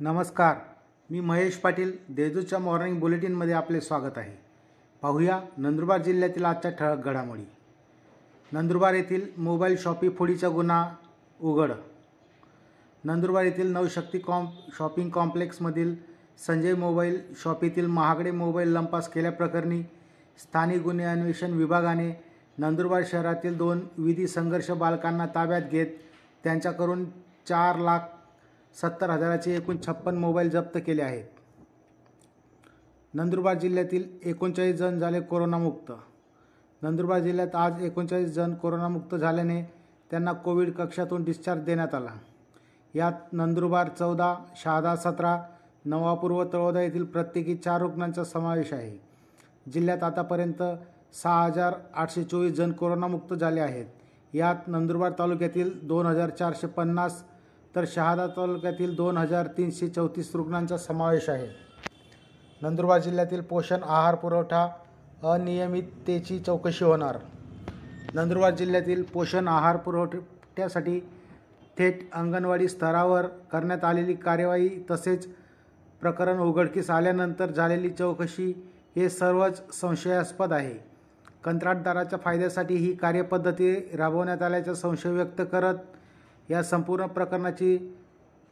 नमस्कार. मी महेश पाटील देजूच्या मॉर्निंग बुलेटिनमध्ये आपले स्वागत आहे. पाहूया नंदुरबार जिल्ह्यातील आजच्या ठळक घडामोडी. नंदुरबार येथील मोबाईल शॉपी फोडीचा गुन्हा उघड. नंदुरबार येथील नवशक्ती कॉम्प शॉपिंग कॉम्प्लेक्समधील संजय मोबाईल शॉपीतील महागडे मोबाईल लंपास केल्याप्रकरणी स्थानिक गुन्हे अन्वेषण विभागाने नंदुरबार शहरातील दोन विधी संघर्ष बालकांना ताब्यात घेत त्यांच्याकडून चार लाख सत्तर हजाराचे एकूण छप्पन मोबाईल जप्त केले आहेत. नंदुरबार जिल्ह्यातील एकोणचाळीस जण झाले कोरोनामुक्त. नंदुरबार जिल्ह्यात आज एकोणचाळीस जण कोरोनामुक्त झाल्याने त्यांना कोविड कक्षातून डिस्चार्ज देण्यात आला. यात नंदुरबार चौदा शहादा सतरा नवापूर व तळोदा येथील प्रत्येकी चार रुग्णांचा समावेश आहे. जिल्ह्यात आतापर्यंत सहा हजार आठशे चोवीस जण कोरोनामुक्त झाले आहेत. यात नंदुरबार तालुक्यातील दोन हजार चारशे पन्नास तर शहादा तालुक्यातील दोन हजार तीनशे चौतीस रुग्णांचा समावेश आहे. नंदुरबार जिल्ह्यातील पोषण आहार पुरवठा अनियमिततेची चौकशी होणार. नंदुरबार जिल्ह्यातील पोषण आहार पुरवठ्यासाठी थेट अंगणवाडी स्तरावर करण्यात आलेली कार्यवाही तसेच प्रकरण उघडकीस आल्यानंतर झालेली चौकशी हे सर्वच संशयास्पद आहे. कंत्राटदाराच्या फायद्यासाठी ही कार्यपद्धती राबवण्यात आल्याचा संशय व्यक्त करत या संपूर्ण प्रकरणाची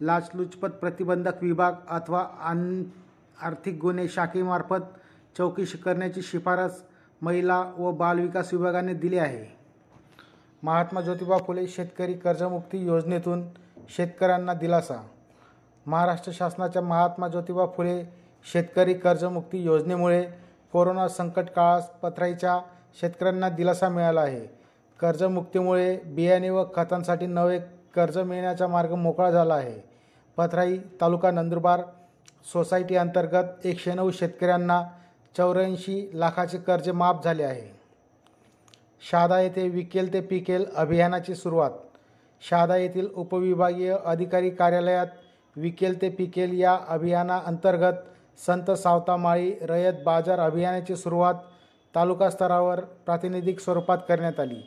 लाचलुचपत प्रतिबंधक विभाग अथवा आन आर्थिक गुन्हे शाखेमार्फत चौकशी करण्याची शिफारस महिला व बालविकास विभागाने दिली आहे. महात्मा ज्योतिबा फुले शेतकरी कर्जमुक्ती योजनेतून शेतकऱ्यांना दिलासा. महाराष्ट्र शासनाच्या महात्मा ज्योतिबा फुले शेतकरी कर्जमुक्ती योजनेमुळे कोरोना संकट काळात पथराईच्या शेतकऱ्यांना दिलासा मिळाला आहे. कर्जमुक्तीमुळे बियाणे व खतांसाठी नवे कर्ज मिळण्याचा मार्ग मोकळा झाला आहे. पथराई तालुका नंदुरबार सोसायटी अंतर्गत एकशे नऊ शेतकऱ्यांना चौऱ्याऐंशी लाखाचे कर्ज माफ झाले आहे. शहादा येथे विकेल ते पिकेल अभियानाची सुरुवात. शहादा येथील उपविभागीय अधिकारी कार्यालयात विकेल ते पिकेल या अभियानाअंतर्गत संत सावतामाळी रयत बाजार अभियानाची सुरुवात तालुका स्तरावर प्रातिनिधिक स्वरूपात करण्यात आली.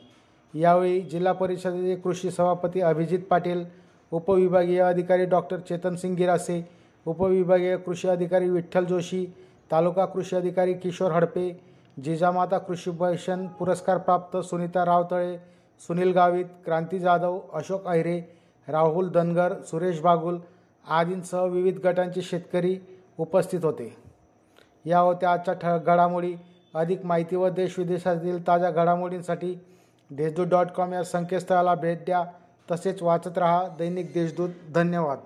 यावेळी जिल्हा परिषदेचे कृषी सभापती अभिजित पाटील उपविभागीय अधिकारी डॉक्टर चेतनसिंग गिरासे उपविभागीय कृषी अधिकारी विठ्ठल जोशी तालुका कृषी अधिकारी किशोर हडपे जिजामाता कृषी भूषण पुरस्कार प्राप्त सुनीता रावतळे सुनील गावित क्रांती जाधव अशोक अहिरे राहुल धनगर सुरेश बागुल आदींसह विविध गटांचे शेतकरी उपस्थित होते. या होत्या आजच्या ठ घडामोडी. अधिक माहिती व देशविदेशातील ताज्या घडामोडींसाठी देशदूत डॉट कॉम या संकेतस्थळाला भेट द्या. तसेच वाचत रहा दैनिक देशदूत. धन्यवाद.